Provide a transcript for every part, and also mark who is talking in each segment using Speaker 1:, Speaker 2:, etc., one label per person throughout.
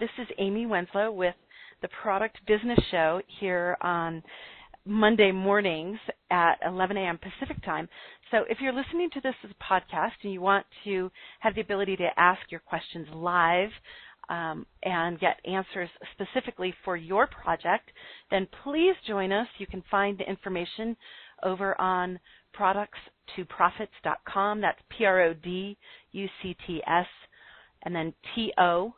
Speaker 1: This is Amy Wenslow with the Product Business Show here on Monday mornings at 11 a.m. Pacific time. So if you're listening to this as a podcast and you want to have the ability to ask your questions live um, and get answers specifically for your project, then please join us. You can find the information over on products2profits.com. That's P-R-O-D-U-C-T-S and then T-O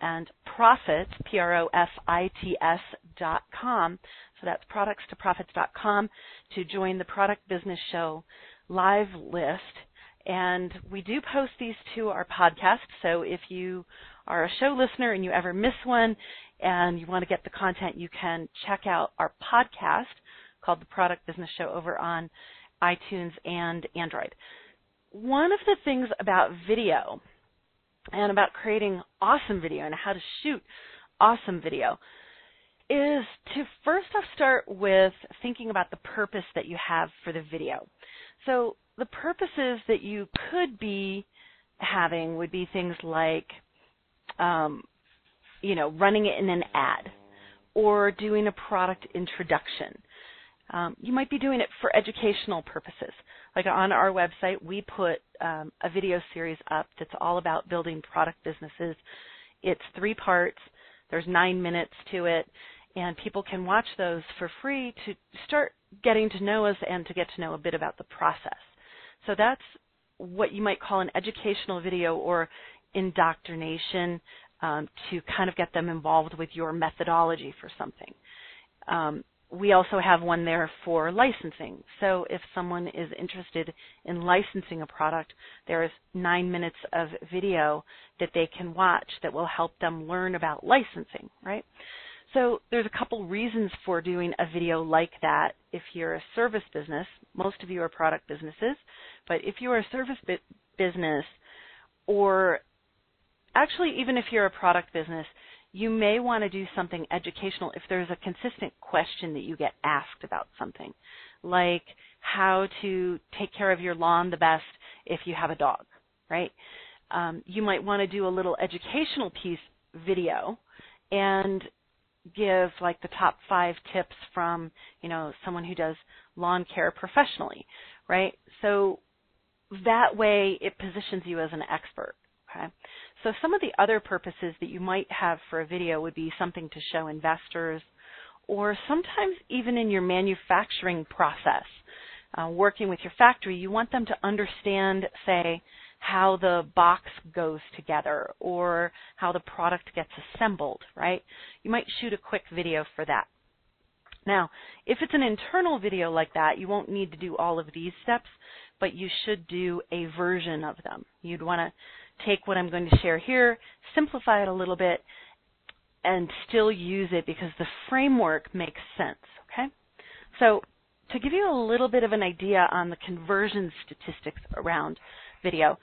Speaker 1: and profits, P-R-O-F-I-T-S dot com. So that's products to profits dot com to join the Product Business Show live list. And we do post these to our podcast. So if you are a show listener and you ever miss one and you want to get the content, you can check out our podcast called The Product Business Show over on iTunes and Android. One of the things about video and about creating awesome video and how to shoot awesome video is to first off start with thinking about the purpose that you have for the video. So the purposes that you could be having would be things like, um, you know, running it in an ad or doing a product introduction. Um, you might be doing it for educational purposes. Like on our website, we put um, a video series up that's all about building product businesses. It's three parts. There's nine minutes to it, and people can watch those for free to start getting to know us and to get to know a bit about the process. So that's what you might call an educational video or indoctrination um, to kind of get them involved with your methodology for something. Um, we also have one there for licensing. So if someone is interested in licensing a product, there is nine minutes of video that they can watch that will help them learn about licensing, right? So there's a couple reasons for doing a video like that if you're a service business. Most of you are product businesses, but if you are a service business or actually even if you're a product business, you may want to do something educational if there's a consistent question that you get asked about something, like how to take care of your lawn the best if you have a dog, right? Um, you might want to do a little educational piece video and give like the top five tips from you know someone who does lawn care professionally, right? So that way it positions you as an expert. Okay. So some of the other purposes that you might have for a video would be something to show investors, or sometimes even in your manufacturing process. Uh, working with your factory, you want them to understand, say, how the box goes together or how the product gets assembled, right? You might shoot a quick video for that. Now, if it's an internal video like that, you won't need to do all of these steps, but you should do a version of them. You'd want to take what I'm going to share here, simplify it a little bit, and still use it because the framework makes sense. Okay? So to give you a little bit of an idea on the conversion statistics around video,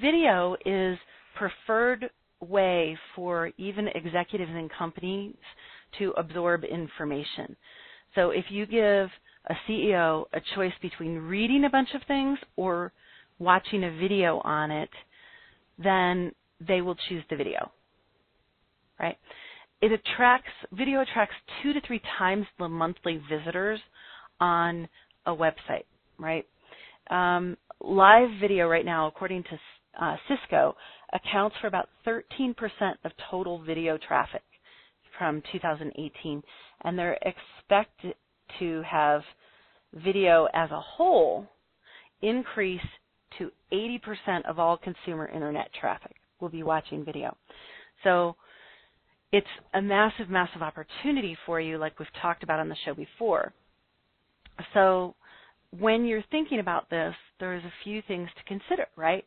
Speaker 1: video is preferred way for even executives in companies to absorb information. So if you give a CEO a choice between reading a bunch of things or watching a video on it, then they will choose the video. Right? It attracts video attracts two to three times the monthly visitors on a website. Right? Um, live video right now, according to uh, Cisco, accounts for about 13% of total video traffic from 2018, and they're expected to have video as a whole increase to 80% of all consumer internet traffic will be watching video. So it's a massive, massive opportunity for you, like we've talked about on the show before. So when you're thinking about this, there's a few things to consider, right?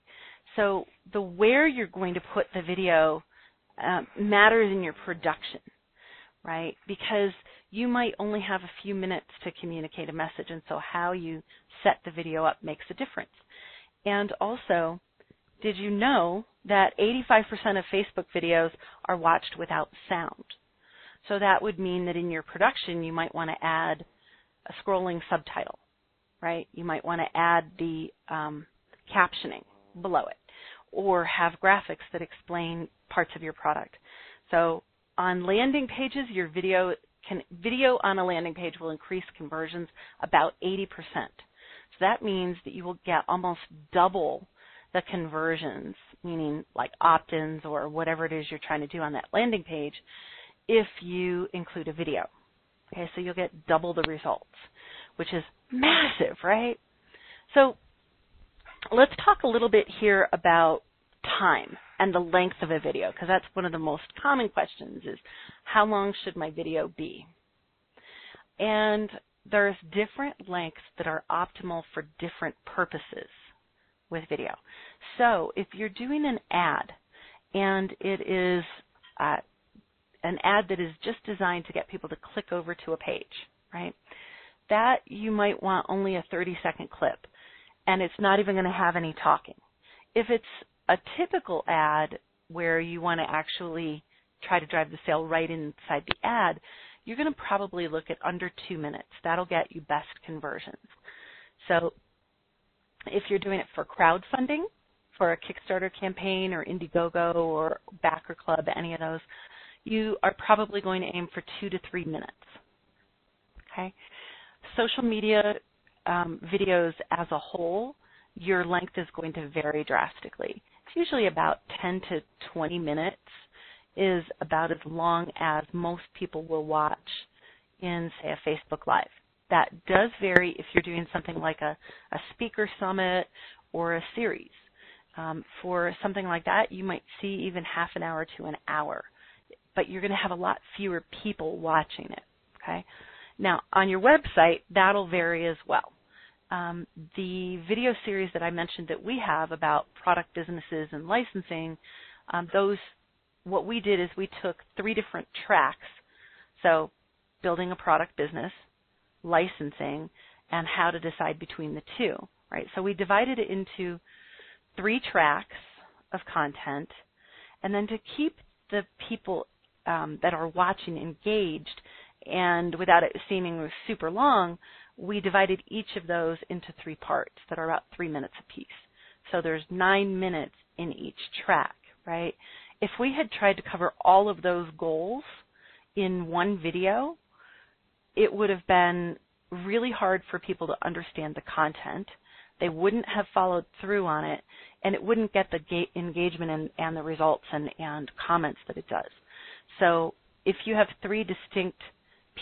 Speaker 1: So the where you're going to put the video um, matters in your production, right? Because you might only have a few minutes to communicate a message, and so how you set the video up makes a difference. And also, did you know that 85% of Facebook videos are watched without sound? So that would mean that in your production, you might want to add a scrolling subtitle, right? You might want to add the um, captioning below it, or have graphics that explain parts of your product. So on landing pages, your video can video on a landing page will increase conversions about 80%. So that means that you will get almost double the conversions, meaning like opt-ins or whatever it is you're trying to do on that landing page, if you include a video. Okay, so you'll get double the results, which is massive, right? So let's talk a little bit here about time and the length of a video because that's one of the most common questions is how long should my video be? And there's different lengths that are optimal for different purposes with video. So if you're doing an ad and it is uh, an ad that is just designed to get people to click over to a page, right? That you might want only a 30 second clip and it's not even going to have any talking. If it's a typical ad where you want to actually try to drive the sale right inside the ad, you're going to probably look at under two minutes. That'll get you best conversions. So if you're doing it for crowdfunding, for a Kickstarter campaign or Indiegogo or Backer Club, any of those, you are probably going to aim for two to three minutes. Okay. Social media um, videos as a whole, your length is going to vary drastically. It's usually about 10 to 20 minutes is about as long as most people will watch in, say, a Facebook Live. That does vary if you're doing something like a, a speaker summit or a series. Um, for something like that, you might see even half an hour to an hour, but you're going to have a lot fewer people watching it. Okay. Now, on your website, that'll vary as well. Um, the video series that I mentioned that we have about product businesses and licensing, um, those what we did is we took three different tracks. So, building a product business, licensing, and how to decide between the two. Right. So we divided it into three tracks of content, and then to keep the people um, that are watching engaged and without it seeming super long, we divided each of those into three parts that are about three minutes apiece. So there's nine minutes in each track, right? If we had tried to cover all of those goals in one video, it would have been really hard for people to understand the content. They wouldn't have followed through on it, and it wouldn't get the ga- engagement and, and the results and, and comments that it does. So if you have three distinct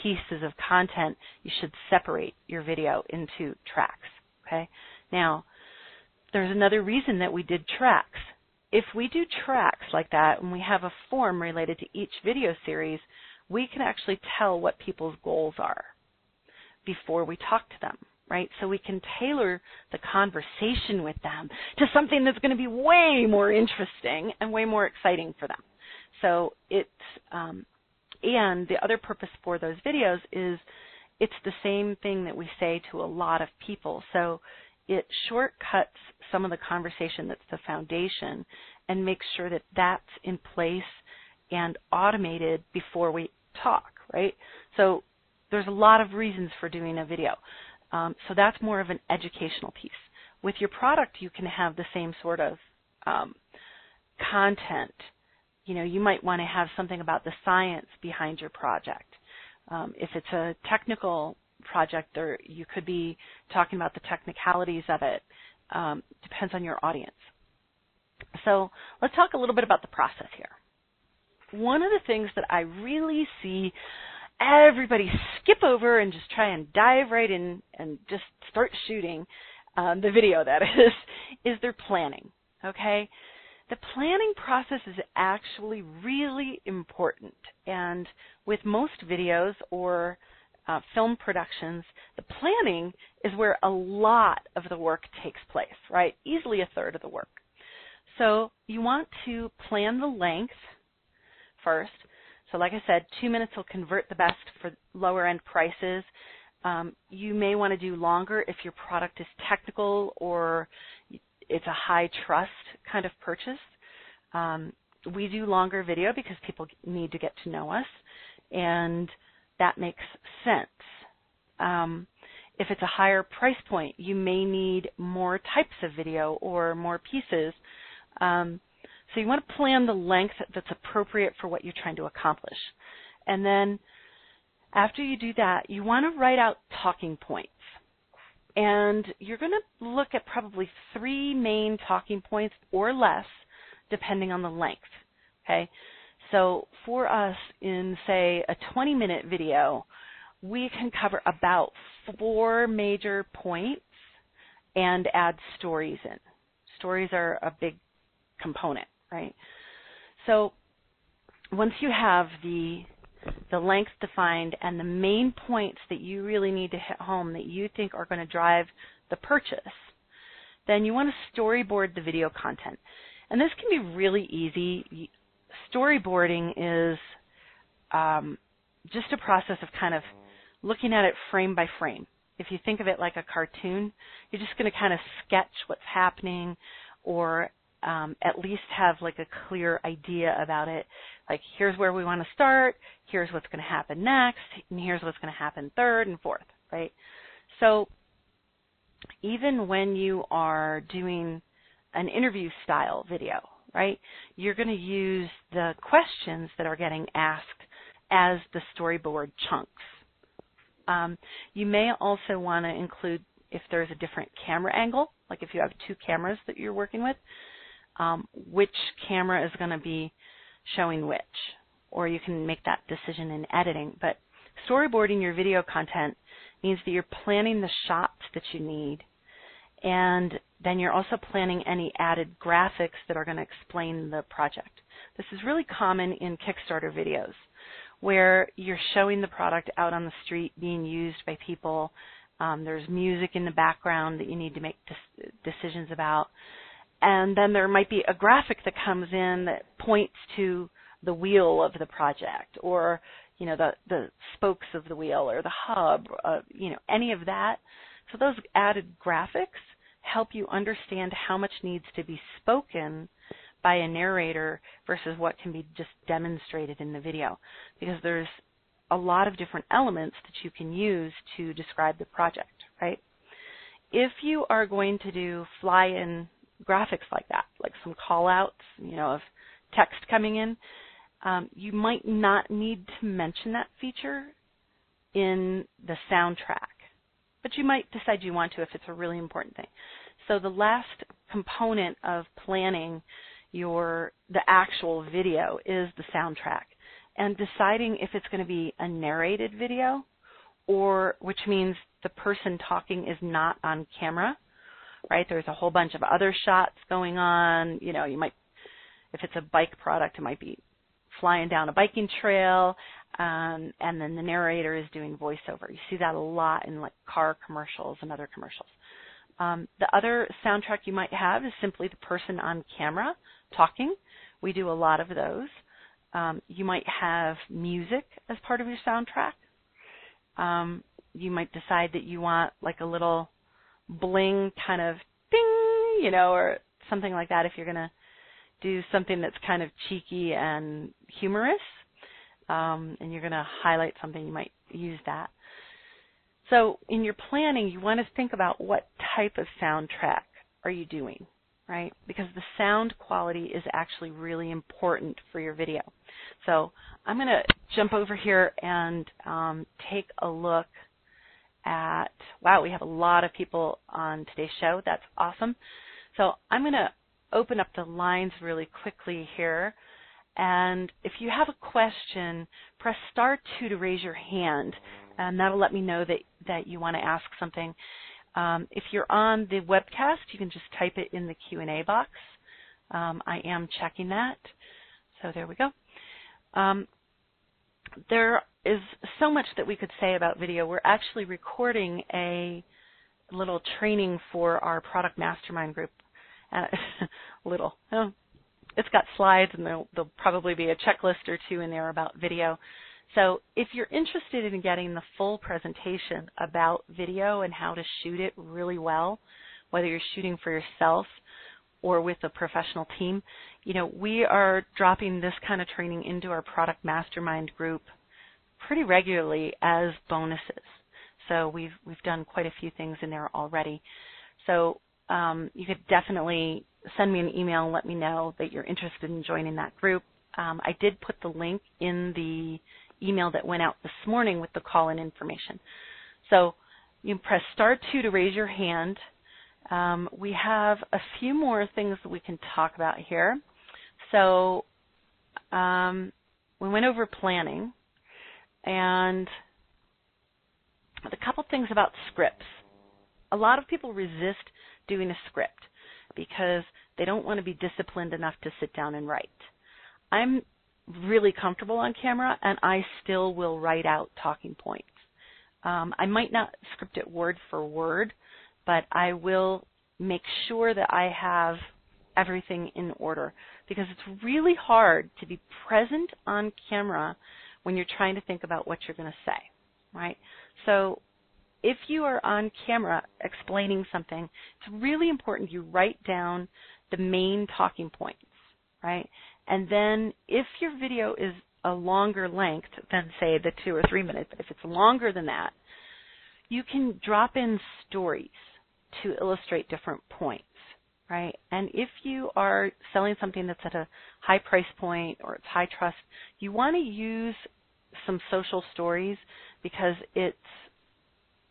Speaker 1: pieces of content, you should separate your video into tracks. Okay? Now, there's another reason that we did tracks. If we do tracks like that and we have a form related to each video series, we can actually tell what people's goals are before we talk to them, right? So we can tailor the conversation with them to something that's going to be way more interesting and way more exciting for them. So it's um, and the other purpose for those videos is it's the same thing that we say to a lot of people. So it shortcuts some of the conversation that's the foundation and makes sure that that's in place and automated before we talk, right? So there's a lot of reasons for doing a video. Um, so that's more of an educational piece. With your product, you can have the same sort of um, content you know, you might want to have something about the science behind your project. Um, if it's a technical project, or you could be talking about the technicalities of it. Um, depends on your audience. So let's talk a little bit about the process here. One of the things that I really see everybody skip over and just try and dive right in and just start shooting um, the video that is is their planning. Okay, the planning process is actually really important. And with most videos or uh, film productions, the planning is where a lot of the work takes place, right? Easily a third of the work. So you want to plan the length first. So like I said, two minutes will convert the best for lower end prices. Um, you may want to do longer if your product is technical or it's a high trust kind of purchase. Um, we do longer video because people need to get to know us, and that makes sense. Um, if it's a higher price point, you may need more types of video or more pieces. Um, So you want to plan the length that's appropriate for what you're trying to accomplish. And then after you do that, you want to write out talking points. And you're going to look at probably three main talking points or less, depending on the length. Okay? So for us, in say a 20 minute video, we can cover about four major points and add stories in. Stories are a big component, right? So once you have the the length defined and the main points that you really need to hit home that you think are going to drive the purchase, then you want to storyboard the video content. And this can be really easy. Storyboarding is um, just a process of kind of looking at it frame by frame. If you think of it like a cartoon, you're just going to kind of sketch what's happening or um, at least have like a clear idea about it. Like, here's where we want to start, here's what's going to happen next, and here's what's going to happen third and fourth, right? So, even when you are doing an interview style video, right, you're going to use the questions that are getting asked as the storyboard chunks. Um, you may also want to include if there's a different camera angle, like if you have two cameras that you're working with, um, which camera is going to be showing which, or you can make that decision in editing. But storyboarding your video content means that you're planning the shots that you need, and then you're also planning any added graphics that are going to explain the project. This is really common in Kickstarter videos where you're showing the product out on the street being used by people. Um, there's music in the background that you need to make des- decisions about and then there might be a graphic that comes in that points to the wheel of the project or you know the the spokes of the wheel or the hub uh, you know any of that so those added graphics help you understand how much needs to be spoken by a narrator versus what can be just demonstrated in the video. Because there's a lot of different elements that you can use to describe the project right? If you are going to do fly in graphics like that, like some call outs, you know, of text coming in, um, you might not need to mention that feature in the soundtrack, but you might decide you want to if it's a really important thing. So the last component of planning your the actual video is the soundtrack and deciding if it's going to be a narrated video or which means the person talking is not on camera right? There's a whole bunch of other shots going on. You know, you might, if it's a bike product, it might be flying down a biking trail, um, and then the narrator is doing voiceover. You see that a lot in like car commercials and other commercials. Um, the other soundtrack you might have is simply the person on camera talking. We do a lot of those. Um, you might have music as part of your soundtrack. Um, you might decide that you want like a little bling kind of ding, you know, or something like that if you're going to do something that's kind of cheeky and humorous um, and you're going to highlight something, you might use that. So in your planning, you want to think about what type of soundtrack are you doing, right? Because the sound quality is actually really important for your video. So I'm going to jump over here and um, take a look at, wow, we have a lot of people on today's show. That's awesome. So I'm going to open up the lines really quickly here. And if you have a question, press star two to raise your hand, and that'll let me know that, that you want to ask something. Um, if you're on the webcast, you can just type it in the Q&A box. Um, I am checking that. So there we go. Um, there is so much that we could say about video. We're actually recording a little training for our product mastermind group. Uh, little. Oh, it's got slides and there'll, there'll probably be a checklist or two in there about video. So if you're interested in getting the full presentation about video and how to shoot it really well, whether you're shooting for yourself or with a professional team, you know, we are dropping this kind of training into our product mastermind group pretty regularly as bonuses. So we've we've done quite a few things in there already. So um, you could definitely send me an email and let me know that you're interested in joining that group. Um, I did put the link in the email that went out this morning with the call-in information. So you can press star two to raise your hand. Um, we have a few more things that we can talk about here. So um, we went over planning and a couple things about scripts. A lot of people resist doing a script because they don't want to be disciplined enough to sit down and write. I'm really comfortable on camera and I still will write out talking points. Um, I might not script it word for word, but I will make sure that I have everything in order because it's really hard to be present on camera when you're trying to think about what you're going to say, right? So if you are on camera explaining something, it's really important you write down the main talking points, right? And then if your video is a longer length than say the two or three minutes, if it's longer than that, you can drop in stories to illustrate different points, right? And if you are selling something that's at a high price point or it's high trust, you want to use some social stories because it's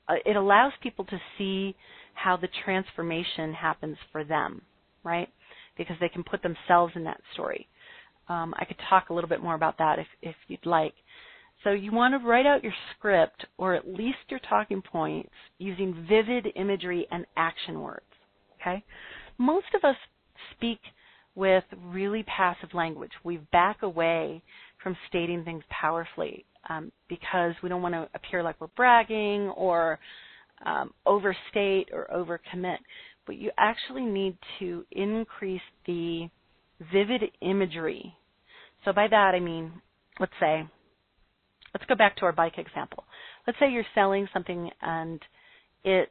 Speaker 1: uh, it allows people to see how the transformation happens for them, right? Because they can put themselves in that story. Um, I could talk a little bit more about that if, if you'd like. So you want to write out your script or at least your talking points using vivid imagery and action words. Okay? Most of us speak with really passive language. We back away from stating things powerfully um, because we don't want to appear like we're bragging or um, overstate or overcommit. But you actually need to increase the vivid imagery. So by that I mean, let's say, let's go back to our bike example. Let's say you're selling something and it's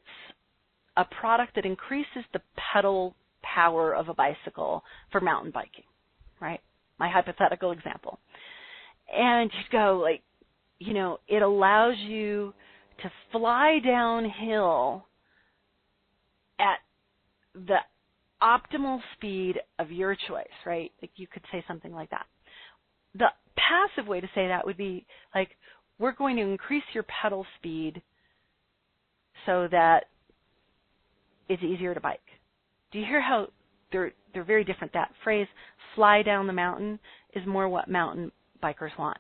Speaker 1: a product that increases the pedal power of a bicycle for mountain biking, right? My hypothetical example. And you go like, you know, it allows you to fly downhill at the optimal speed of your choice, right? Like you could say something like that. The passive way to say that would be like, we're going to increase your pedal speed so that it's easier to bike. Do you hear how they're they're very different? That phrase "fly down the mountain" is more what mountain bikers want.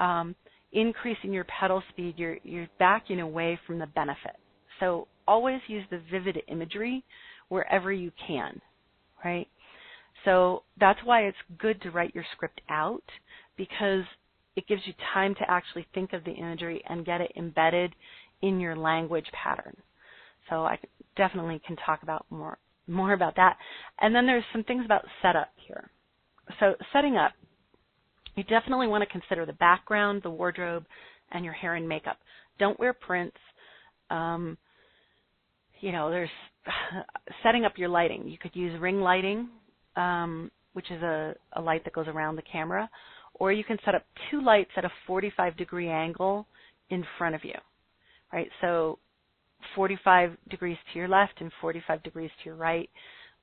Speaker 1: Um, increasing your pedal speed, you're you're backing away from the benefit. So always use the vivid imagery wherever you can, right? So that's why it's good to write your script out because it gives you time to actually think of the imagery and get it embedded in your language pattern. So I definitely can talk about more more about that. And then there's some things about setup here. So setting up, you definitely want to consider the background, the wardrobe, and your hair and makeup. Don't wear prints. Um, you know, there's setting up your lighting. You could use ring lighting, um, which is a, a light that goes around the camera, or you can set up two lights at a 45 degree angle in front of you. Right? So 45 degrees to your left and 45 degrees to your right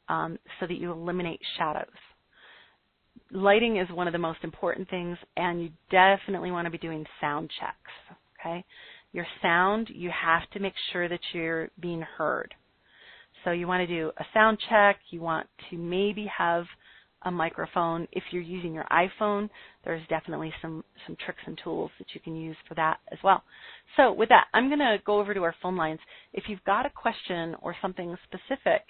Speaker 1: um, so that you eliminate shadows lighting is one of the most important things, and you definitely want to be doing sound checks. Okay, your sound, you have to make sure that you're being heard. So you want to do a sound check. You want to maybe have a microphone. If you're using your iPhone, there's definitely some some tricks and tools that you can use for that as well. So with that, I'm going to go over to our phone lines. If you've got a question or something specific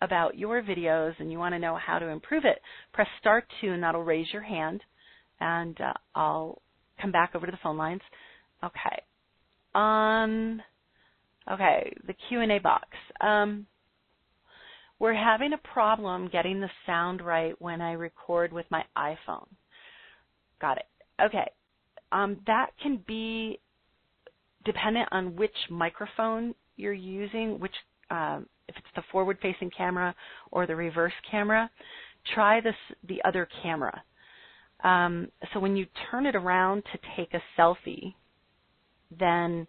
Speaker 1: about your videos and you want to know how to improve it, press star two and that'll raise your hand and uh, I'll come back over to the phone lines. Okay. On okay, the Q&A box. Um, we're having a problem getting the sound right when I record with my iPhone. Got it. Okay. Um, that can be dependent on which microphone you're using, which um, if it's the forward facing camera or the reverse camera, try this the other camera. Um, so when you turn it around to take a selfie, then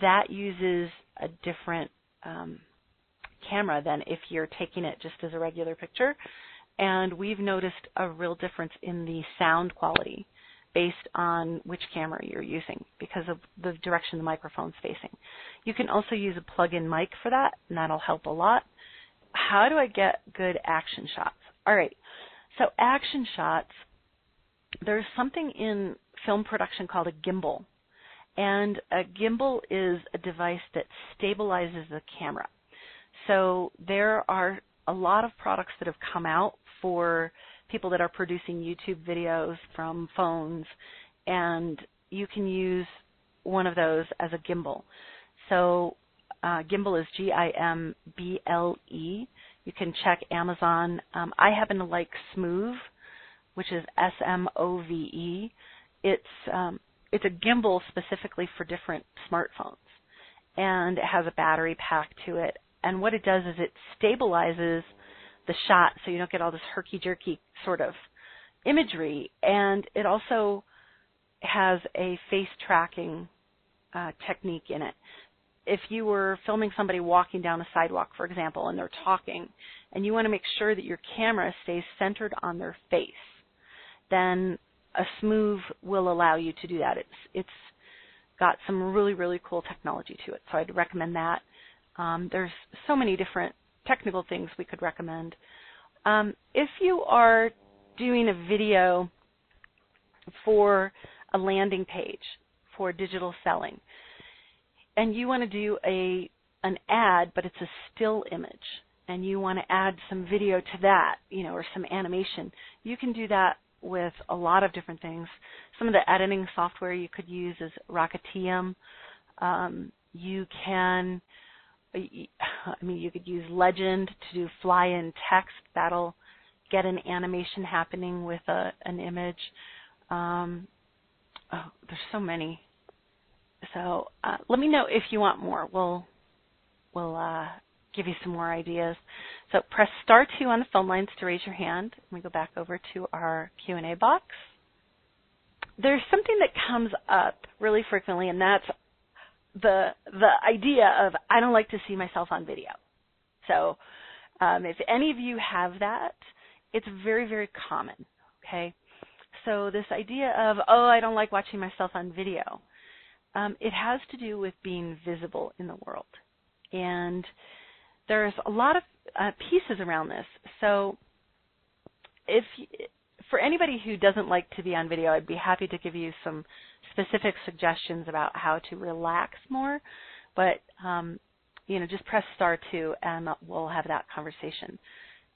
Speaker 1: that uses a different um, camera than if you're taking it just as a regular picture. And we've noticed a real difference in the sound quality based on which camera you're using because of the direction the microphone's facing. You can also use a plug-in mic for that, and that'll help a lot. How do I get good action shots? All right. So action shots, there's something in film production called a gimbal. And a gimbal is a device that stabilizes the camera. So there are a lot of products that have come out for people that are producing YouTube videos from phones, and you can use one of those as a gimbal. So uh, gimbal is G-I-M-B-L-E. You can check Amazon. Um, I happen to like Smove, which is S-M-O-V-E. It's um, it's a gimbal specifically for different smartphones, and it has a battery pack to it. And what it does is it stabilizes the shot so you don't get all this herky jerky sort of imagery. And it also has a face tracking uh, technique in it. If you were filming somebody walking down a sidewalk, for example, and they're talking, and you want to make sure that your camera stays centered on their face, then a Smove will allow you to do that. It's it's got some really really cool technology to it, so I'd recommend that. Um, there's so many different technical things we could recommend. Um, if you are doing a video for a landing page for digital selling, and you want to do a an ad, but it's a still image, and you want to add some video to that, you know, or some animation, you can do that with a lot of different things. Some of the editing software you could use is Rakitium. Um, you can I mean, you could use Legend to do fly-in text. That'll get an animation happening with a, an image. Um, oh, there's so many. So uh, let me know if you want more. We'll we'll uh, give you some more ideas. So press star two on the phone lines to raise your hand. Me go back over to our Q&A box. There's something that comes up really frequently, and that's the the idea of I don't like to see myself on video. So um, if any of you have that, it's very very common. Okay, so this idea of oh I don't like watching myself on video, um, it has to do with being visible in the world, and there's a lot of uh, pieces around this. So if for anybody who doesn't like to be on video, I'd be happy to give you some specific suggestions about how to relax more. But um, you know, just press star two, and we'll have that conversation.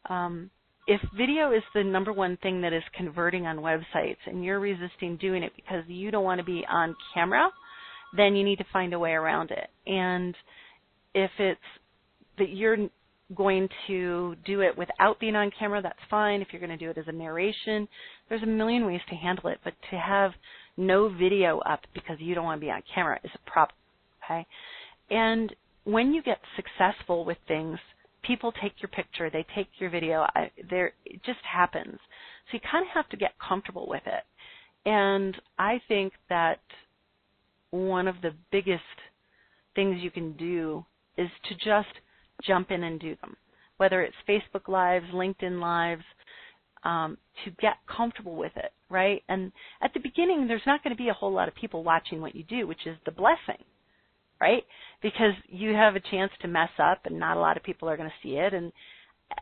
Speaker 1: Um, if video is the number one thing that is converting on websites, and you're resisting doing it because you don't want to be on camera, then you need to find a way around it. And if it's that you're going to do it without being on camera, that's fine. If you're going to do it as a narration, there's a million ways to handle it. But to have no video up because you don't want to be on camera is a problem. Okay? And when you get successful with things, people take your picture, they take your video. I, there, it just happens. So you kind of have to get comfortable with it. And I think that one of the biggest things you can do is to just jump in and do them, whether it's Facebook Lives, LinkedIn Lives, um, to get comfortable with it, right? And at the beginning, there's not going to be a whole lot of people watching what you do, which is the blessing, right? Because you have a chance to mess up, and not a lot of people are going to see it. And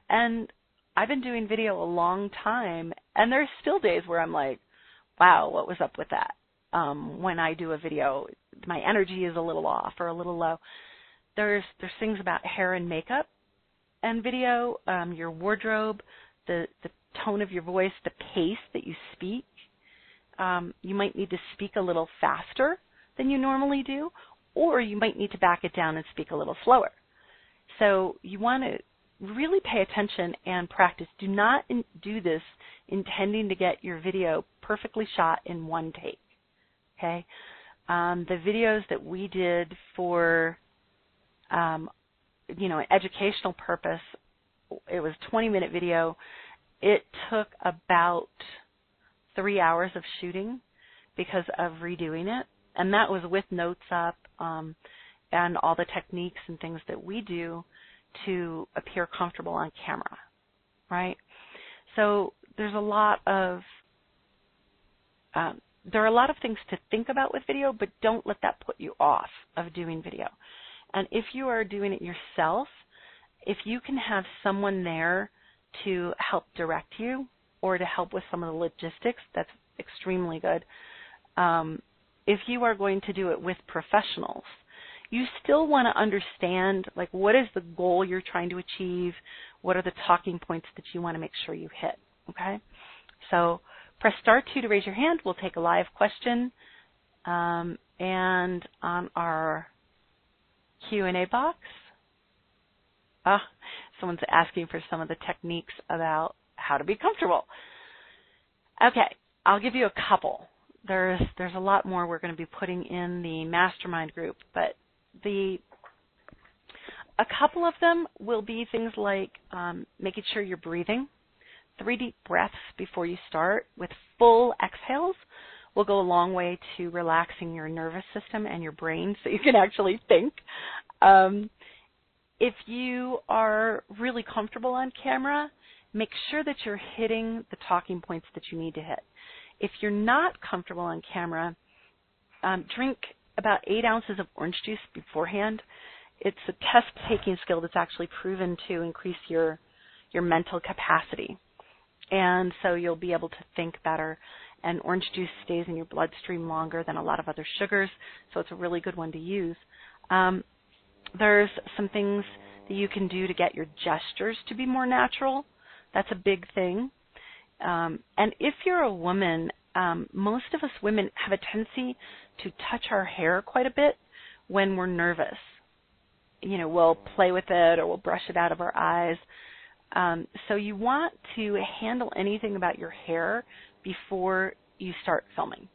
Speaker 1: and I've been doing video a long time, and there's still days where I'm like, wow, what was up with that? Um, when I do a video, my energy is a little off or a little low. There's there's things about hair and makeup and video, um, your wardrobe, the the tone of your voice, the pace that you speak. Um, you might need to speak a little faster than you normally do, or you might need to back it down and speak a little slower. So you want to really pay attention and practice. Do not in, do this intending to get your video perfectly shot in one take. Okay, um, the videos that we did for, um, you know, an educational purpose, it was a 20 minute video it took about three hours of shooting because of redoing it, and that was with notes up um, and all the techniques and things that we do to appear comfortable on camera, right? So there's a lot of um, there are a lot of things to think about with video, but don't let that put you off of doing video. And if you are doing it yourself, if you can have someone there to help direct you or to help with some of the logistics, that's extremely good. Um, if you are going to do it with professionals, you still want to understand like what is the goal you're trying to achieve, what are the talking points that you want to make sure you hit. Okay, so press star two to raise your hand. We'll take a live question, um, and on our Q&A box, ah, someone's asking for some of the techniques about how to be comfortable. Okay, I'll give you a couple. There's there's a lot more we're going to be putting in the mastermind group, but the a couple of them will be things like um, making sure you're breathing, three deep breaths before you start with full exhales will go a long way to relaxing your nervous system and your brain so you can actually think. Um, if you are really comfortable on camera, make sure that you're hitting the talking points that you need to hit. If you're not comfortable on camera, um, drink about eight ounces of orange juice beforehand. It's a test taking skill that's actually proven to increase your your mental capacity and so you'll be able to think better. And orange juice stays in your bloodstream longer than a lot of other sugars, so it's a really good one to use. Um, there's some things that you can do to get your gestures to be more natural. That's a big thing. Um, and if you're a woman, um, most of us women have a tendency to touch our hair quite a bit when we're nervous. You know, we'll play with it or we'll brush it out of our eyes. Um, so you want to handle anything about your hair before you start filming.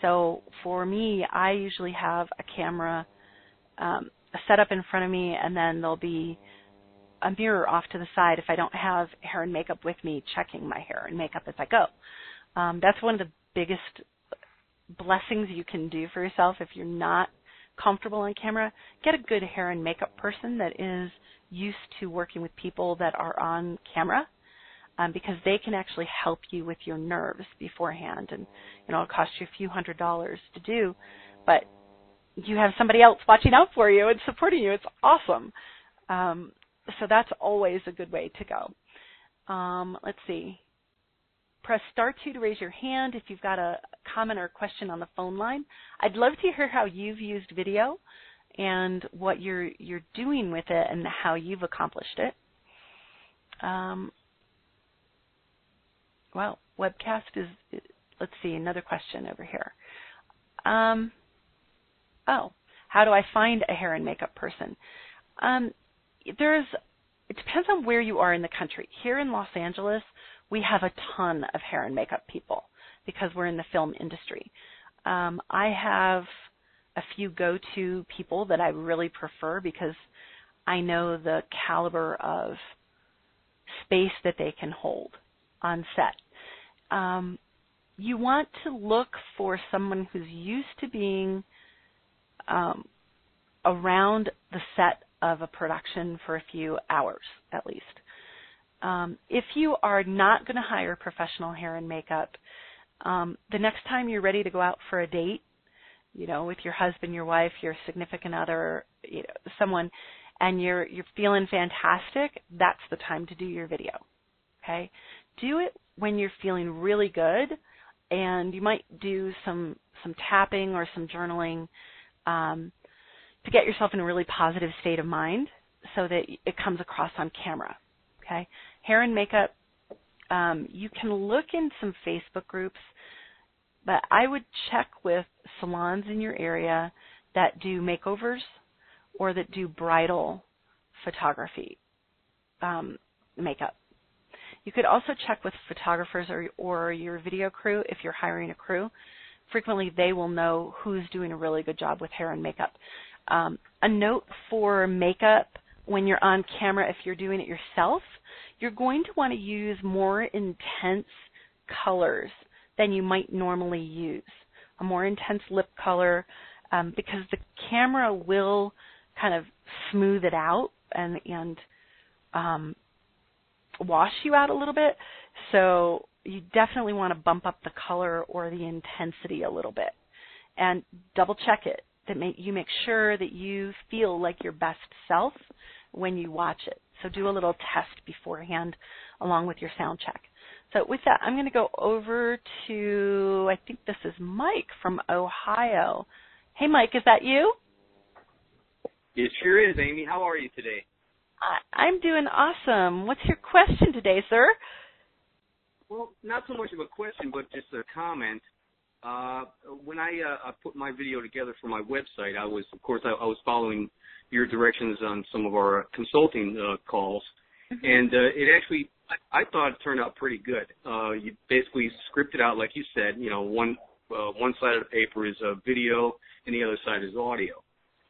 Speaker 1: So for me, I usually have a camera um, set up in front of me, and then there'll be a mirror off to the side if I don't have hair and makeup with me, checking my hair and makeup as I go. Um, that's one of the biggest blessings you can do for yourself if you're not comfortable on camera. Get a good hair and makeup person that is used to working with people that are on camera um, because they can actually help you with your nerves beforehand. And you know, it'll cost you a few hundred dollars to do, but you have somebody else watching out for you and supporting you. It's awesome. Um, so that's always a good way to go. Um, let's see. Press star two to raise your hand if you've got a comment or question on the phone line. I'd love to hear how you've used video and what you're you're doing with it and how you've accomplished it. Um, well, webcast is. Let's see another question over here. Um, oh, how do I find a hair and makeup person? Um, there's. It depends on where you are in the country. Here in Los Angeles, we have a ton of hair and makeup people because we're in the film industry. Um, I have a few go-to people that I really prefer because I know the caliber of space that they can hold on set. Um, you want to look for someone who's used to being um, around the set of a production for a few hours at least. Um, if you are not going to hire professional hair and makeup, um, the next time you're ready to go out for a date, you know, with your husband, your wife, your significant other, you know, someone, and you're you're feeling fantastic, that's the time to do your video. Okay, do it when you're feeling really good, and you might do some some tapping or some journaling um, to get yourself in a really positive state of mind, so that it comes across on camera. Okay, hair and makeup. Um, you can look in some Facebook groups but I would check with salons in your area that do makeovers or that do bridal photography um, makeup. You could also check with photographers or, or your video crew if you're hiring a crew. Frequently, they will know who's doing a really good job with hair and makeup. Um, a note for makeup when you're on camera, if you're doing it yourself, you're going to want to use more intense colors than you might normally use. A more intense lip color um, because the camera will kind of smooth it out and, and um, wash you out a little bit. So you definitely want to bump up the color or the intensity a little bit, and double check it that make, you make sure that you feel like your best self when you watch it. So do a little test beforehand along with your sound check. So with that, I'm going to go over to, I think this is Mike from Ohio. Hey, Mike, is that you?
Speaker 2: It sure is, Amy. How are you today?
Speaker 1: I, I'm doing awesome. What's your question today, sir?
Speaker 2: Well, not so much of a question, but just a comment. Uh, when I, uh, I put my video together for my website, I was, of course, I, I was following your directions on some of our consulting uh, calls, mm-hmm. and uh, it actually, I, I thought it turned out pretty good. Uh, you basically script it out, like you said. You know, one uh, one side of the paper is uh, video, and the other side is audio,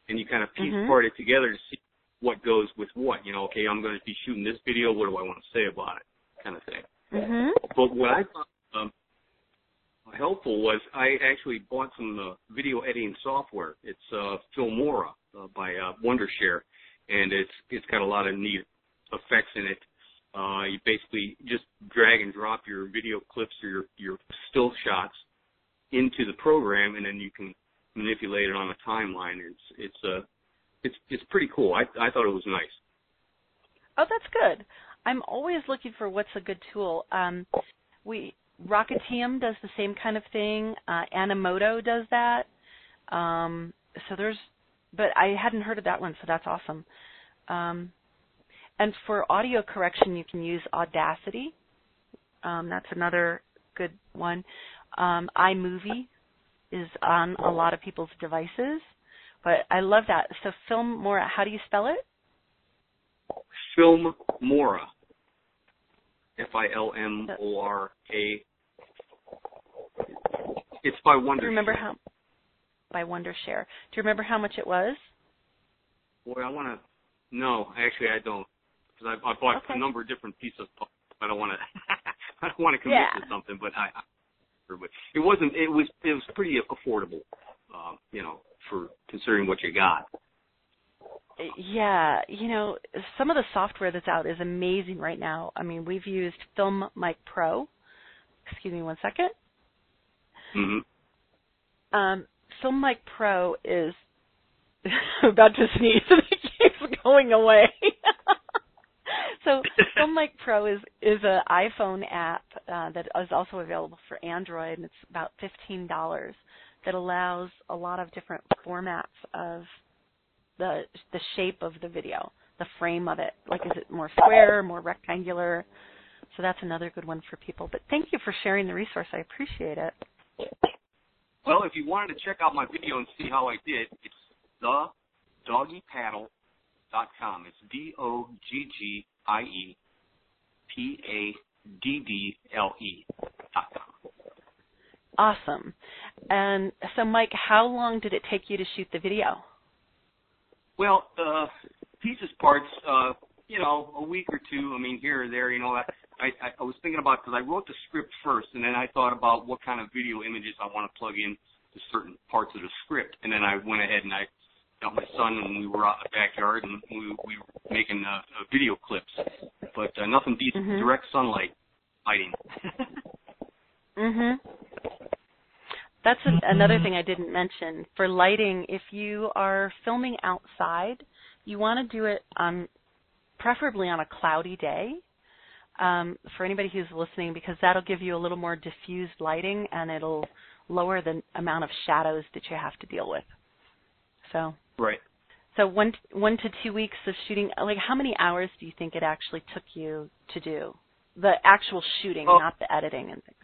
Speaker 2: and you kind of piece mm-hmm. part it together to see what goes with what. You know, okay, I'm going to be shooting this video. What do I want to say about it? Kind of thing.
Speaker 1: Mm-hmm.
Speaker 2: But what I thought um, helpful was I actually bought some uh, video editing software. It's uh, Filmora uh, by uh, Wondershare, and it's it's got a lot of neat effects in it. Uh, you basically just drag and drop your video clips or your your still shots into the program, and then you can manipulate it on a timeline. It's it's uh it's it's pretty cool. I I thought it was nice.
Speaker 1: Oh, that's good. I'm always looking for what's a good tool. Um, we Rocketium does the same kind of thing. Uh, Animoto does that. Um, so there's, but I hadn't heard of that one, so that's awesome. Um, and for audio correction, you can use Audacity. Um, that's another good one. Um, iMovie is on a lot of people's devices, but I love that. So Filmora, how do you spell it?
Speaker 2: Filmora. F I L M O R A. It's by Wondershare.
Speaker 1: Do you remember how? By Wondershare. Do you remember how much it was?
Speaker 2: Boy, I want to. No, actually, I don't, because I, I bought
Speaker 1: okay.
Speaker 2: a number of different pieces. I don't want to. I don't want to commit
Speaker 1: yeah.
Speaker 2: to something, but I, I. But it wasn't. It was. It was pretty affordable. Uh, you know, for considering what you got.
Speaker 1: Yeah, you know, some of the software that's out is amazing right now. I mean, we've used FiLMiC Pro. Excuse me one second.
Speaker 2: Mm-hmm.
Speaker 1: Um, FiLMiC Pro is about to sneeze and it keeps going away. so FiLMiC Pro is is an iPhone app uh, that is also available for Android, and it's about fifteen dollars. That allows a lot of different formats of the the shape of the video, the frame of it. Like, is it more square, more rectangular? So that's another good one for people. But thank you for sharing the resource. I appreciate it.
Speaker 2: Well, if you wanted to check out my video and see how I did, it's the doggiepaddle.com. It's D O G G I E P A D D L E dot com.
Speaker 1: Awesome. And so, Mike, how long did it take you to shoot the video?
Speaker 2: Well, uh, pieces, parts, uh, you know, a week or two. I mean, here or there. You know, I I, I was thinking about because I wrote the script first, and then I thought about what kind of video images I want to plug in to certain parts of the script, and then I went ahead and I got my son and we were out in the backyard and we we were making uh, video clips, but uh, nothing beats
Speaker 1: mm-hmm.
Speaker 2: direct sunlight lighting.
Speaker 1: mhm. That's a, another thing I didn't mention. For lighting, if you are filming outside, you want to do it um, preferably on a cloudy day. Um, for anybody who's listening, because that'll give you a little more diffused lighting and it'll lower the amount of shadows that you have to deal with. So
Speaker 2: right.
Speaker 1: So one one to two weeks of shooting. Like, how many hours do you think it actually took you to do the actual shooting, oh. not the editing and things?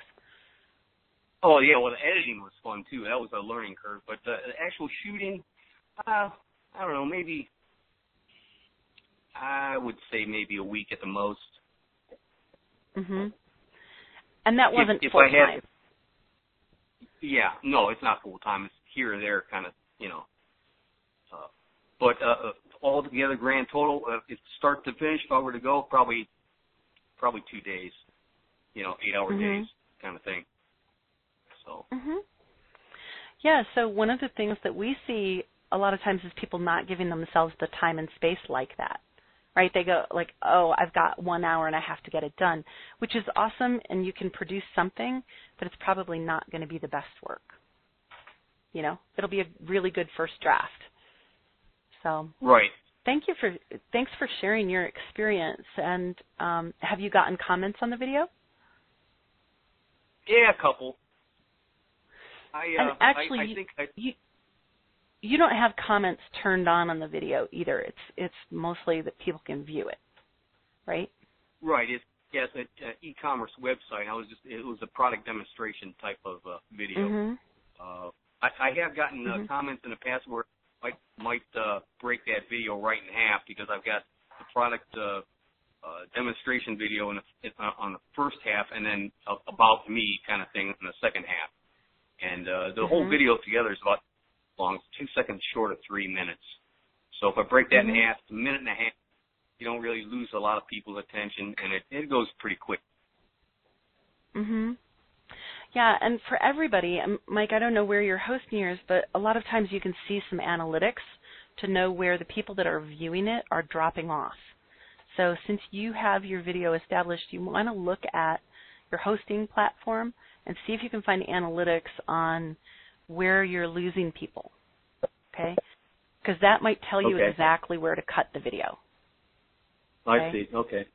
Speaker 2: Oh yeah, well the editing was fun too. That was a learning curve. But the, the actual shooting, uh, I don't know, maybe I would say maybe a week at the most.
Speaker 1: Mhm. And that wasn't
Speaker 2: if, if
Speaker 1: full time.
Speaker 2: Yeah, no, it's not full time. It's here or there, kind of, you know. Uh, but uh, uh all together, grand total, uh, if start to finish, if I were to go, probably, probably two days. You know, eight hour
Speaker 1: mm-hmm.
Speaker 2: days, kind of thing. So.
Speaker 1: Mhm. Yeah. So one of the things that we see a lot of times is people not giving themselves the time and space like that. right? They go like, oh, I've got one hour and I have to get it done, which is awesome, and you can produce something, but it's probably not going to be the best work. You know, it'll be a really good first draft. So
Speaker 2: right.
Speaker 1: Thank you for thanks for sharing your experience. And um, have you gotten comments on the video?
Speaker 2: Yeah, a couple. I,
Speaker 1: uh, and actually,
Speaker 2: I, I think I,
Speaker 1: you you don't have comments turned on on the video either. It's it's mostly that people can view it, right?
Speaker 2: Right. It's yes, an e-commerce website. I was just it was a product demonstration type of uh, video.
Speaker 1: Mm-hmm.
Speaker 2: Uh, I, I have gotten uh,
Speaker 1: mm-hmm.
Speaker 2: comments in the past where might might uh, break that video right in half because I've got the product uh, uh, demonstration video in the, uh, on the first half and then uh, about me kind of thing in the second half. And uh, the mm-hmm. whole video together is about long, two seconds short of three minutes. So if I break that
Speaker 1: mm-hmm.
Speaker 2: in half, it's a minute and a half. You don't really lose a lot of people's attention, and it it goes pretty quick.
Speaker 1: Mhm. Yeah, and for everybody, um, Mike, I don't know where you're hosting yours, but a lot of times you can see some analytics to know where the people that are viewing it are dropping off. So since you have your video established, you want to look at your hosting platform and see if you can find analytics on where you're losing people. Okay? Because that might tell you
Speaker 2: okay.
Speaker 1: exactly where to cut the video.
Speaker 2: Okay? I see. Okay.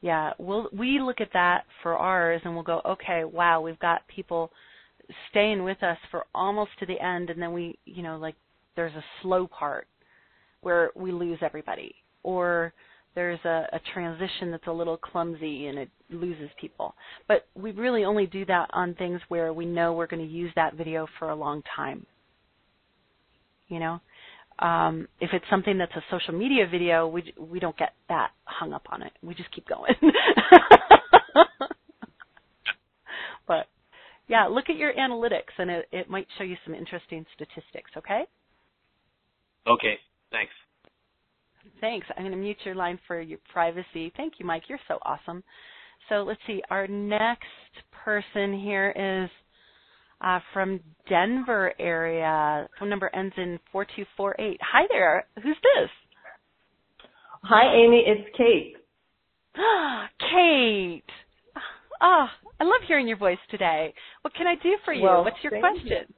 Speaker 1: Yeah, we'll we look at that for ours and we'll go, okay, wow, we've got people staying with us for almost to the end and then we, you know, like there's a slow part where we lose everybody or there's a, a transition that's a little clumsy and it loses people. But we really only do that on things where we know we're going to use that video for a long time. You know, um, if it's something that's a social media video, we we don't get that hung up on it. We just keep going. but yeah, look at your analytics, and it, it might show you some interesting statistics. Okay.
Speaker 2: Okay. Thanks.
Speaker 1: Thanks. I'm going to mute your line for your privacy. Thank you, Mike. You're so awesome. So let's see. Our next person here is uh, from Denver area. Phone number ends in 4248. Hi there. Who's this?
Speaker 3: Hi, Amy. It's Kate.
Speaker 1: Kate. Ah, oh, I love hearing your voice today. What can I do for you?
Speaker 3: Well,
Speaker 1: What's your
Speaker 3: question?
Speaker 1: You.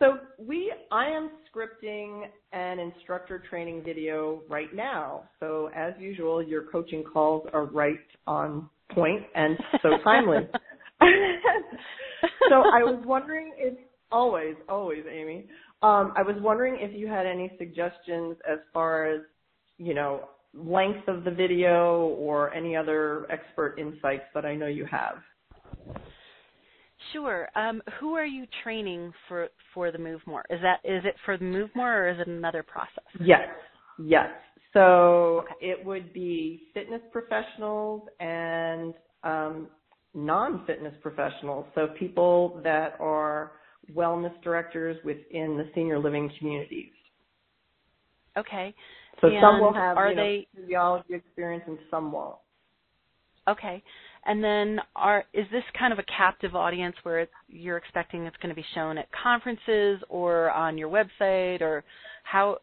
Speaker 3: So we, I am scripting an instructor training video right now. So as usual, your coaching calls are right on point and so timely. so I was wondering if always, always, Amy. Um, I was wondering if you had any suggestions as far as you know length of the video or any other expert insights that I know you have.
Speaker 1: Sure. Um, who are you training for for the Move More? Is that is it for the Move More or is it another process?
Speaker 3: Yes. Yes. So okay. it would be fitness professionals and um, non-fitness professionals, so people that are wellness directors within the senior living communities.
Speaker 1: Okay.
Speaker 3: So
Speaker 1: and
Speaker 3: some will have
Speaker 1: are
Speaker 3: you know,
Speaker 1: they
Speaker 3: physiology experience and some won't.
Speaker 1: Okay. And then are is this kind of a captive audience where you're expecting it's going to be shown at conferences or on your website or how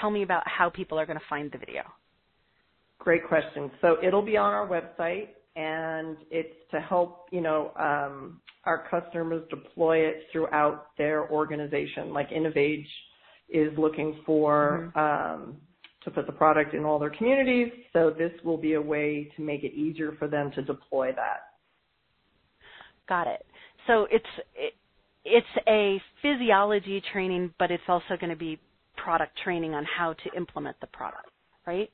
Speaker 1: tell me about how people are going to find the video.
Speaker 3: Great question. So it'll be on our website and it's to help you know um, our customers deploy it throughout their organization. Like Innovage is looking for mm-hmm. um, to put the product in all their communities, so this will be a way to make it easier for them to deploy that.
Speaker 1: Got it. So it's it, it's a physiology training, but it's also going to be product training on how to implement the product, right?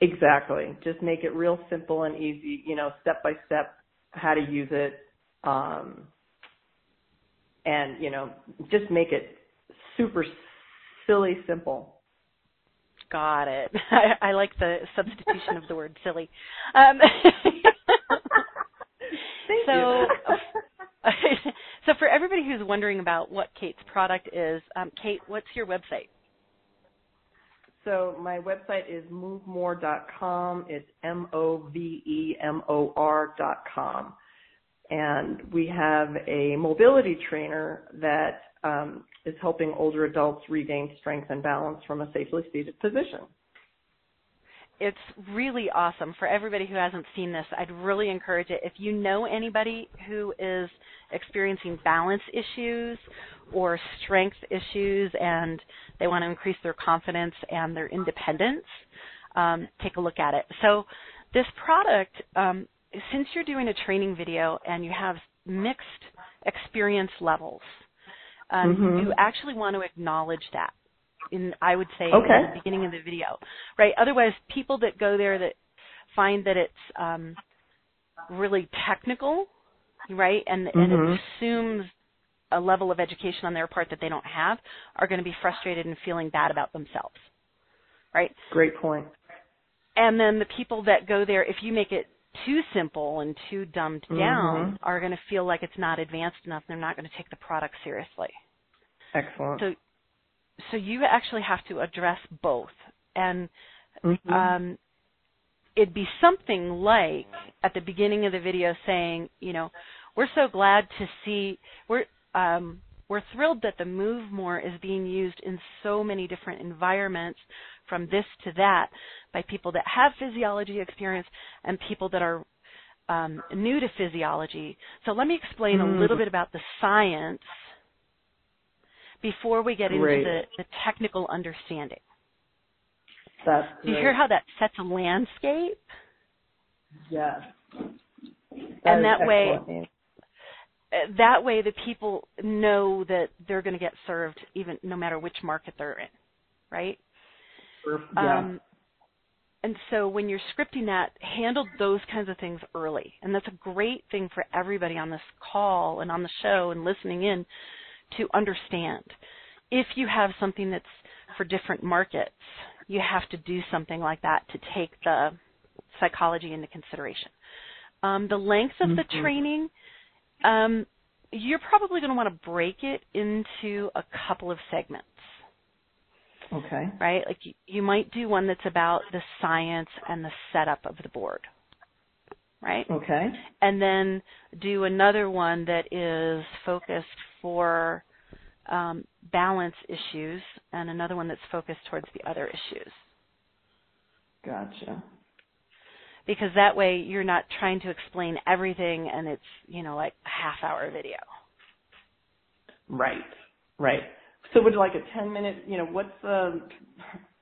Speaker 3: Exactly. Just make it real simple and easy, you know, step by step how to use it. Um, and, you know, just make it super silly simple.
Speaker 1: Got it. I, I like the substitution of the word silly. Um,
Speaker 3: so,
Speaker 1: so for everybody who's wondering about what Kate's product is, um, Kate, what's your website?
Speaker 3: So my website is movemore.com. It's M-O-V-E-M-O-R.com. And we have a mobility trainer that um, is helping older adults regain strength and balance from a safely seated position.
Speaker 1: it's really awesome for everybody who hasn't seen this. I'd really encourage it. If you know anybody who is experiencing balance issues or strength issues and they want to increase their confidence and their independence, um, take a look at it. So, this product, um, since you're doing a training video and you have mixed experience levels, um,
Speaker 3: Mhm.
Speaker 1: you actually want to acknowledge that in I would say
Speaker 3: Okay.
Speaker 1: in the beginning of the video, right? Otherwise, people that go there that find that it's um, really technical, right, and and
Speaker 3: Mhm.
Speaker 1: it assumes a level of education on their part that they don't have, are going to be frustrated and feeling bad about themselves, right?
Speaker 3: Great point.
Speaker 1: And then the people that go there, if you make it too simple and too dumbed down,
Speaker 3: Mhm.
Speaker 1: are going to feel like it's not advanced enough. and They're not going to take the product seriously.
Speaker 3: Excellent.
Speaker 1: So, so you actually have to address both, and
Speaker 3: Mhm.
Speaker 1: um, it'd be something like at the beginning of the video saying, you know, we're so glad to see we're um, we're thrilled that the Move More is being used in so many different environments, from this to that, by people that have physiology experience and people that are um, new to physiology. So let me explain a little
Speaker 3: Mm.
Speaker 1: bit about the science before we get
Speaker 3: Great.
Speaker 1: into the, the technical understanding.
Speaker 3: That's
Speaker 1: Do you
Speaker 3: great.
Speaker 1: hear how that sets a landscape?
Speaker 3: Yes.
Speaker 1: And that way-
Speaker 3: excellent, Amy.
Speaker 1: Uh, That way, the people know that they're going to get served, even no matter which market they're in, right?
Speaker 3: Yeah.
Speaker 1: Um, and so when you're scripting that, handle those kinds of things early. And that's a great thing for everybody on this call and on the show and listening in to understand. If you have something that's for different markets, you have to do something like that to take the psychology into consideration. Um, the length of the
Speaker 3: Mhm.
Speaker 1: training, um, you're probably going to want to break it into a couple of segments
Speaker 3: okay.
Speaker 1: right? Like you, you might do one that's about the science and the setup of the board, right?
Speaker 3: Okay.
Speaker 1: And then do another one that is focused for um, balance issues, and another one that's focused towards the other issues.
Speaker 3: Gotcha.
Speaker 1: Because that way you're not trying to explain everything, and it's you know like a half hour video.
Speaker 3: Right. Right. So would like a 10 minute, you know, what's the,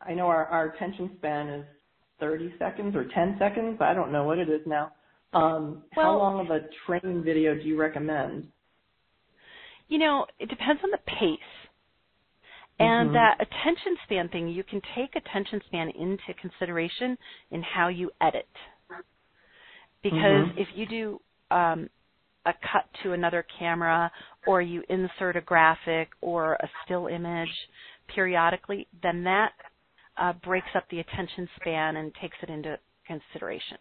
Speaker 3: I know our, our attention span is 30 seconds or 10 seconds. I don't know what it is now. Um, how long of a training video do you recommend?
Speaker 1: You know, it depends on the pace. And
Speaker 3: Mhm.
Speaker 1: that attention span thing, you can take attention span into consideration in how you edit. Because
Speaker 3: Mhm.
Speaker 1: if you do um, a cut to another camera or you insert a graphic or a still image periodically, then that uh, breaks up the attention span and takes it into consideration,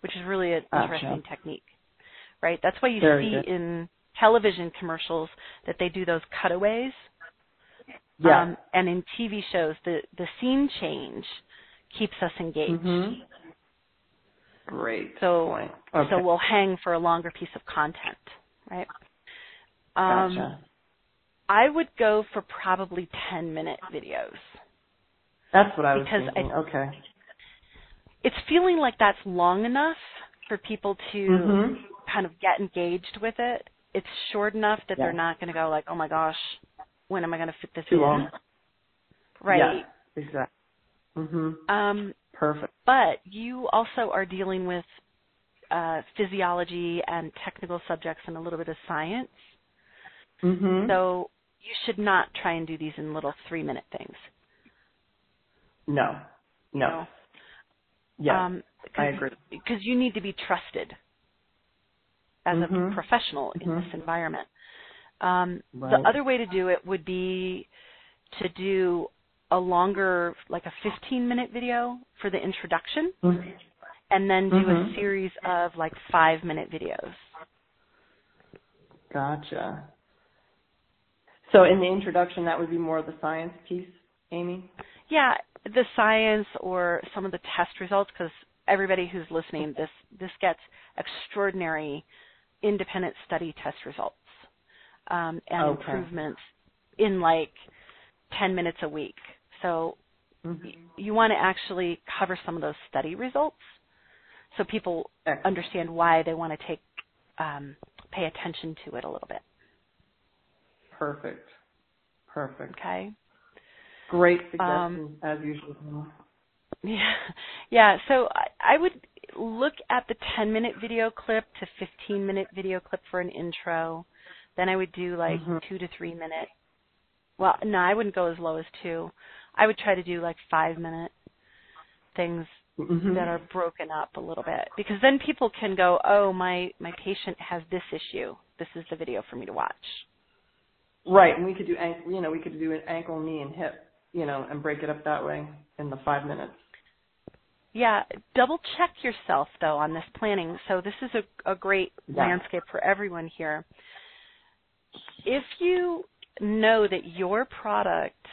Speaker 1: which is really an
Speaker 3: Gotcha.
Speaker 1: interesting technique. Right? That's why you
Speaker 3: Very
Speaker 1: see
Speaker 3: good.
Speaker 1: in television commercials that they do those cutaways.
Speaker 3: Yeah.
Speaker 1: Um, and in TV shows, the, the scene change keeps us engaged.
Speaker 3: Mhm. Great.
Speaker 1: So,
Speaker 3: point. Okay.
Speaker 1: so we'll hang for a longer piece of content, right? Um,
Speaker 3: gotcha.
Speaker 1: I would go for probably 10 minute videos.
Speaker 3: That's what I was
Speaker 1: because I-
Speaker 3: thinking. okay.
Speaker 1: It's feeling like that's long enough for people to
Speaker 3: Mhm.
Speaker 1: kind of get engaged with it. It's short enough that
Speaker 3: Yeah.
Speaker 1: they're not going to go like, "Oh my gosh, when am I going to fit this
Speaker 3: Too
Speaker 1: in?"
Speaker 3: long.
Speaker 1: Right.
Speaker 3: Yeah. Exactly. Mhm.
Speaker 1: Um,
Speaker 3: Perfect.
Speaker 1: but you also are dealing with uh, physiology and technical subjects and a little bit of science.
Speaker 3: Mhm.
Speaker 1: So you should not try and do these in little three minute things.
Speaker 3: no. No.
Speaker 1: know?
Speaker 3: Yeah.
Speaker 1: Um,
Speaker 3: I agree.
Speaker 1: Because you need to be trusted as a
Speaker 3: Mhm.
Speaker 1: professional in
Speaker 3: Mhm.
Speaker 1: this environment. Um,
Speaker 3: Right.
Speaker 1: The other way to do it would be to do a longer, like a 15 minute video for the introduction,
Speaker 3: Mhm.
Speaker 1: and then do a series of like five minute videos.
Speaker 3: Gotcha. So in the introduction, that would be more of the science piece, Amy?
Speaker 1: Yeah, the science or some of the test results, because everybody who's listening, this this gets extraordinary independent study test results um, and
Speaker 3: Okay.
Speaker 1: improvements in like 10 minutes a week. So mm-hmm. you want to actually cover some of those study results so people understand why they want to take um, pay attention to it a little bit.
Speaker 3: Perfect. Perfect.
Speaker 1: Okay.
Speaker 3: Great suggestion um, as usual.
Speaker 1: Yeah, yeah. So I, I would look at the 10 minute video clip to 15 minute video clip for an intro. Then I would do like mm-hmm. two to three minute. Well, no, I wouldn't go as low as two. I would try to do like five minute things mm-hmm. that are broken up a little bit because then people can go, oh, my my patient has this issue. This is the video for me to watch.
Speaker 3: Right, and we could do ankle, you know, we could do an ankle, knee, and hip, you know, and break it up that way in the five minutes.
Speaker 1: Yeah, double check yourself though on this planning. So this is a, a great yeah. landscape for everyone here. If you know that your product,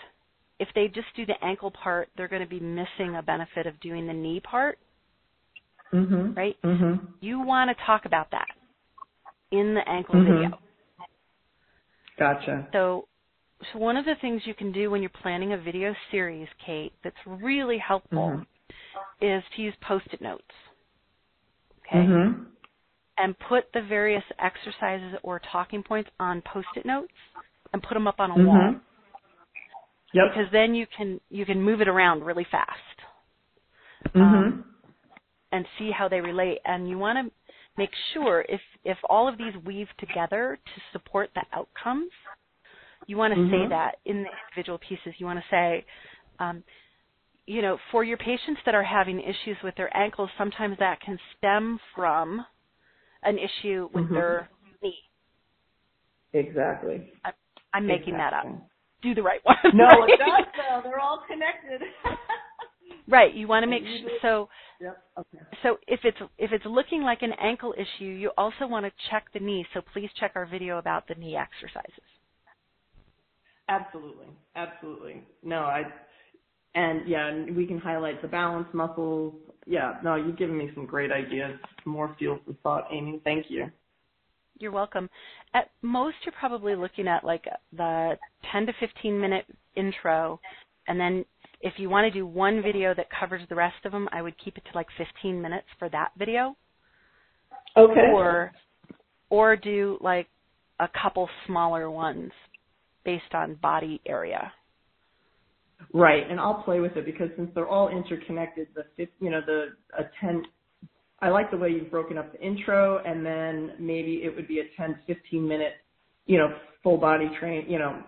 Speaker 1: if they just do the ankle part, they're going to be missing a benefit of doing the knee part.
Speaker 3: Mm-hmm.
Speaker 1: Right?
Speaker 3: Mm-hmm.
Speaker 1: You want to talk about that in the ankle mm-hmm. video.
Speaker 3: Gotcha.
Speaker 1: So so one of the things you can do when you're planning a video series, Kate, that's really helpful mm-hmm is to use post-it notes. Okay?
Speaker 3: Mm-hmm.
Speaker 1: And put the various exercises or talking points on post-it notes and put them up on a
Speaker 3: mm-hmm.
Speaker 1: wall.
Speaker 3: Yep.
Speaker 1: Because then you can you can move it around really fast.
Speaker 3: Mm-hmm.
Speaker 1: Um, and see how they relate. And you want to make sure if if all of these weave together to support the outcomes, you want to say
Speaker 3: mm-hmm.
Speaker 1: that in the individual pieces. You want to say, um, you know, for your patients that are having issues with their ankles, sometimes that can stem from an issue with
Speaker 3: mm-hmm.
Speaker 1: their knee.
Speaker 3: Exactly.
Speaker 1: I'm, I'm making
Speaker 3: exactly.
Speaker 1: that up. Do the right one.
Speaker 3: No,
Speaker 1: right?
Speaker 3: it does though. They're all connected.
Speaker 1: right. You want to make sure. So.
Speaker 3: Yep. Okay.
Speaker 1: So if it's if it's looking like an ankle issue, you also want to check the knee. So please check our video about the knee exercises.
Speaker 3: Absolutely. Absolutely. No, I and yeah, we can highlight the balance muscles. Yeah, no, you've given me some great ideas, more fuel for thought, Amy. Thank you.
Speaker 1: You're welcome. At most, you're probably looking at like the 10 to 15 minute intro, and then if you want to do one video that covers the rest of them, I would keep it to like 15 minutes for that video.
Speaker 3: Okay.
Speaker 1: Or, or do like a couple smaller ones based on body area.
Speaker 3: Right, and I'll play with it because since they're all interconnected, the fifth, you know, the a ten. I like the way you've broken up the intro, and then maybe it would be a 10, 15 minute, you know, full body train, you know,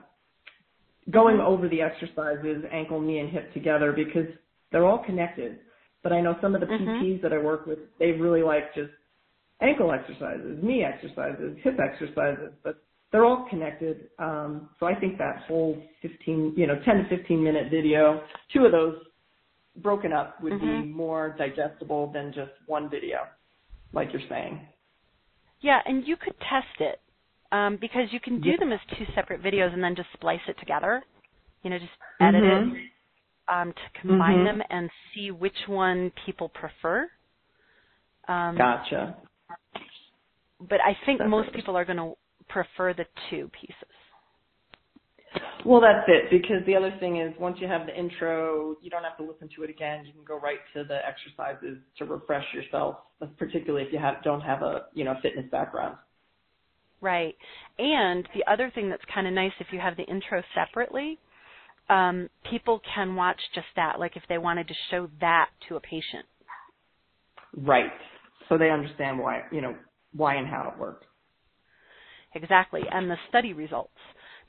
Speaker 3: going mm-hmm. over the exercises, ankle, knee, and hip together because they're all connected. But I know some of the mm-hmm. PTs that I work with, they really like just ankle exercises, knee exercises, hip exercises, but they're all connected. Um, so I think that whole 15, you know, 10 to 15 minute video, two of those broken up would mm-hmm. be more digestible than just one video, like you're saying.
Speaker 1: Yeah, and you could test it um, because you can do them as two separate videos and then just splice it together. You know, just edit
Speaker 3: mm-hmm.
Speaker 1: it um, to combine
Speaker 3: mm-hmm.
Speaker 1: them and see which one people prefer. Um,
Speaker 3: gotcha.
Speaker 1: But I think most people are going to prefer the two pieces?
Speaker 3: Well, that's it. Because the other thing is, once you have the intro, you don't have to listen to it again. You can go right to the exercises to refresh yourself, particularly if you have don't have a you know fitness background.
Speaker 1: Right. And the other thing that's kind of nice if you have the intro separately, um, people can watch just that. Like if they wanted to show that to a patient.
Speaker 3: Right. So they understand why you know why and how it works.
Speaker 1: Exactly, and the study results.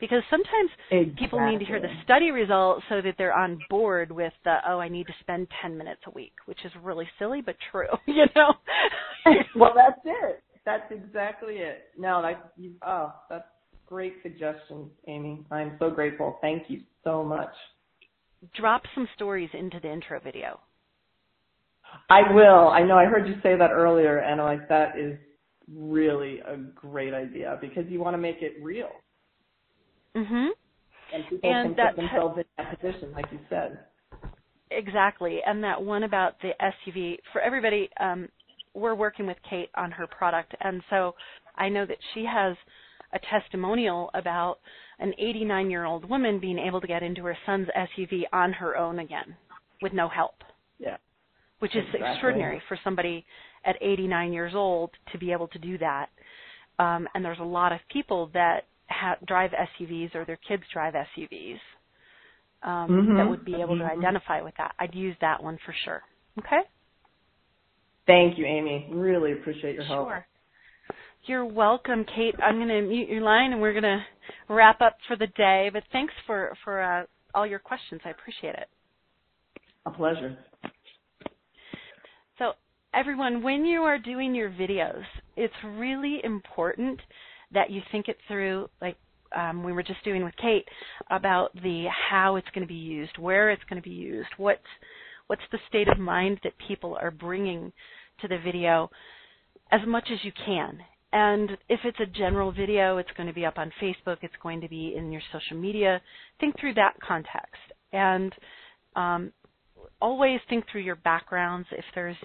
Speaker 1: Because sometimes
Speaker 3: exactly.
Speaker 1: people need to hear the study results so that they're on board with the, oh, I need to spend 10 minutes a week, which is really silly but true, you know?
Speaker 3: well, that's it. That's exactly it. No, that, you, oh, that's great suggestion, Amy. I'm so grateful. Thank you so much.
Speaker 1: Drop some stories into the intro video.
Speaker 3: I will. I know I heard you say that earlier, and I'm like, that is really a great idea because you want to make it real.
Speaker 1: Mm Mhm.
Speaker 3: And people and can put themselves in that position, like you said.
Speaker 1: Exactly, and that one about the SUV for everybody. Um, we're working with Kate on her product, and so I know that she has a testimonial about an 89 year old woman being able to get into her son's SUV on her own again with no help.
Speaker 3: Yeah.
Speaker 1: Which is
Speaker 3: exactly.
Speaker 1: extraordinary for somebody at 89 years old to be able to do that. Um, and there's a lot of people that ha- drive SUVs or their kids drive SUVs um,
Speaker 3: mm-hmm.
Speaker 1: that would be able to
Speaker 3: mm-hmm.
Speaker 1: identify with that. I'd use that one for sure. Okay?
Speaker 3: Thank you, Amy. Really appreciate your help.
Speaker 1: Sure. You're welcome, Kate. I'm going to mute your line and we're going to wrap up for the day. But thanks for for uh, all your questions. I appreciate it.
Speaker 3: A pleasure.
Speaker 1: So, everyone, when you are doing your videos, it's really important that you think it through, like um, we were just doing with Kate, about the how it's going to be used, where it's going to be used, what's what's the state of mind that people are bringing to the video, as much as you can. And if it's a general video, it's going to be up on Facebook, it's going to be in your social media. Think through that context. And um, always think through your backgrounds. If there's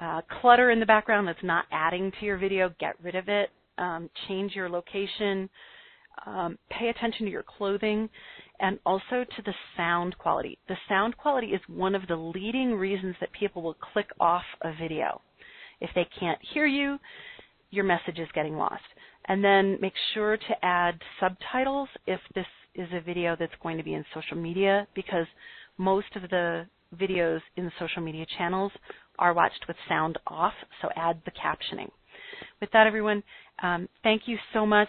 Speaker 1: uh, clutter in the background that's not adding to your video, get rid of it. Um, change your location. Um, pay attention to your clothing and also to the sound quality. The sound quality is one of the leading reasons that people will click off a video. If they can't hear you, your message is getting lost. And then make sure to add subtitles if this is a video that's going to be in social media because most of the videos in social media channels are watched with sound off, so add the captioning. With that, everyone, um, thank you so much.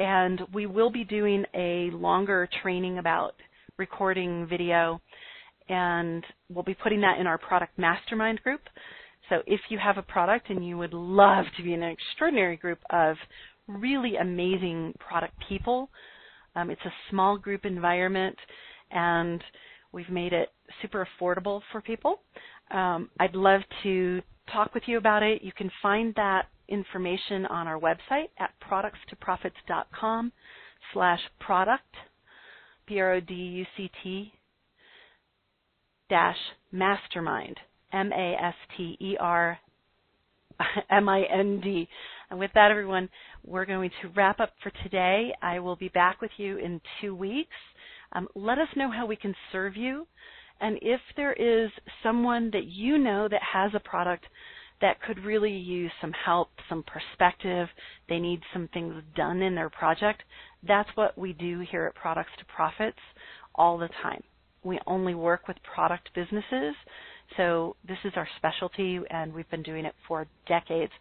Speaker 1: And we will be doing a longer training about recording video, and we'll be putting that in our product mastermind group. So if you have a product and you would love to be in an extraordinary group of really amazing product people, um, it's a small group environment and we've made it super affordable for people. Um, I'd love to talk with you about it. You can find that information on our website at productstoprofits.com slash product, P-R-O-D-U-C-T dash mastermind. M A S T E R M I N D. And with that, everyone, we're going to wrap up for today. I will be back with you in two weeks. Um, let us know how we can serve you. And if there is someone that you know that has a product that could really use some help, some perspective, they need some things done in their project, that's what we do here at Products to Profits all the time. We only work with product businesses so this is our specialty, and we've been doing it for decades.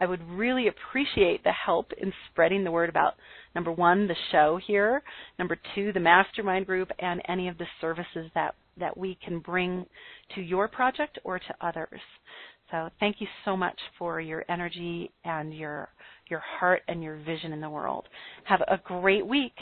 Speaker 1: I would really appreciate the help in spreading the word about number one, the show here, number two, the mastermind group, and any of the services that, that we can bring to your project or to others. So thank you so much for your energy and your your heart and your vision in the world. Have a great week.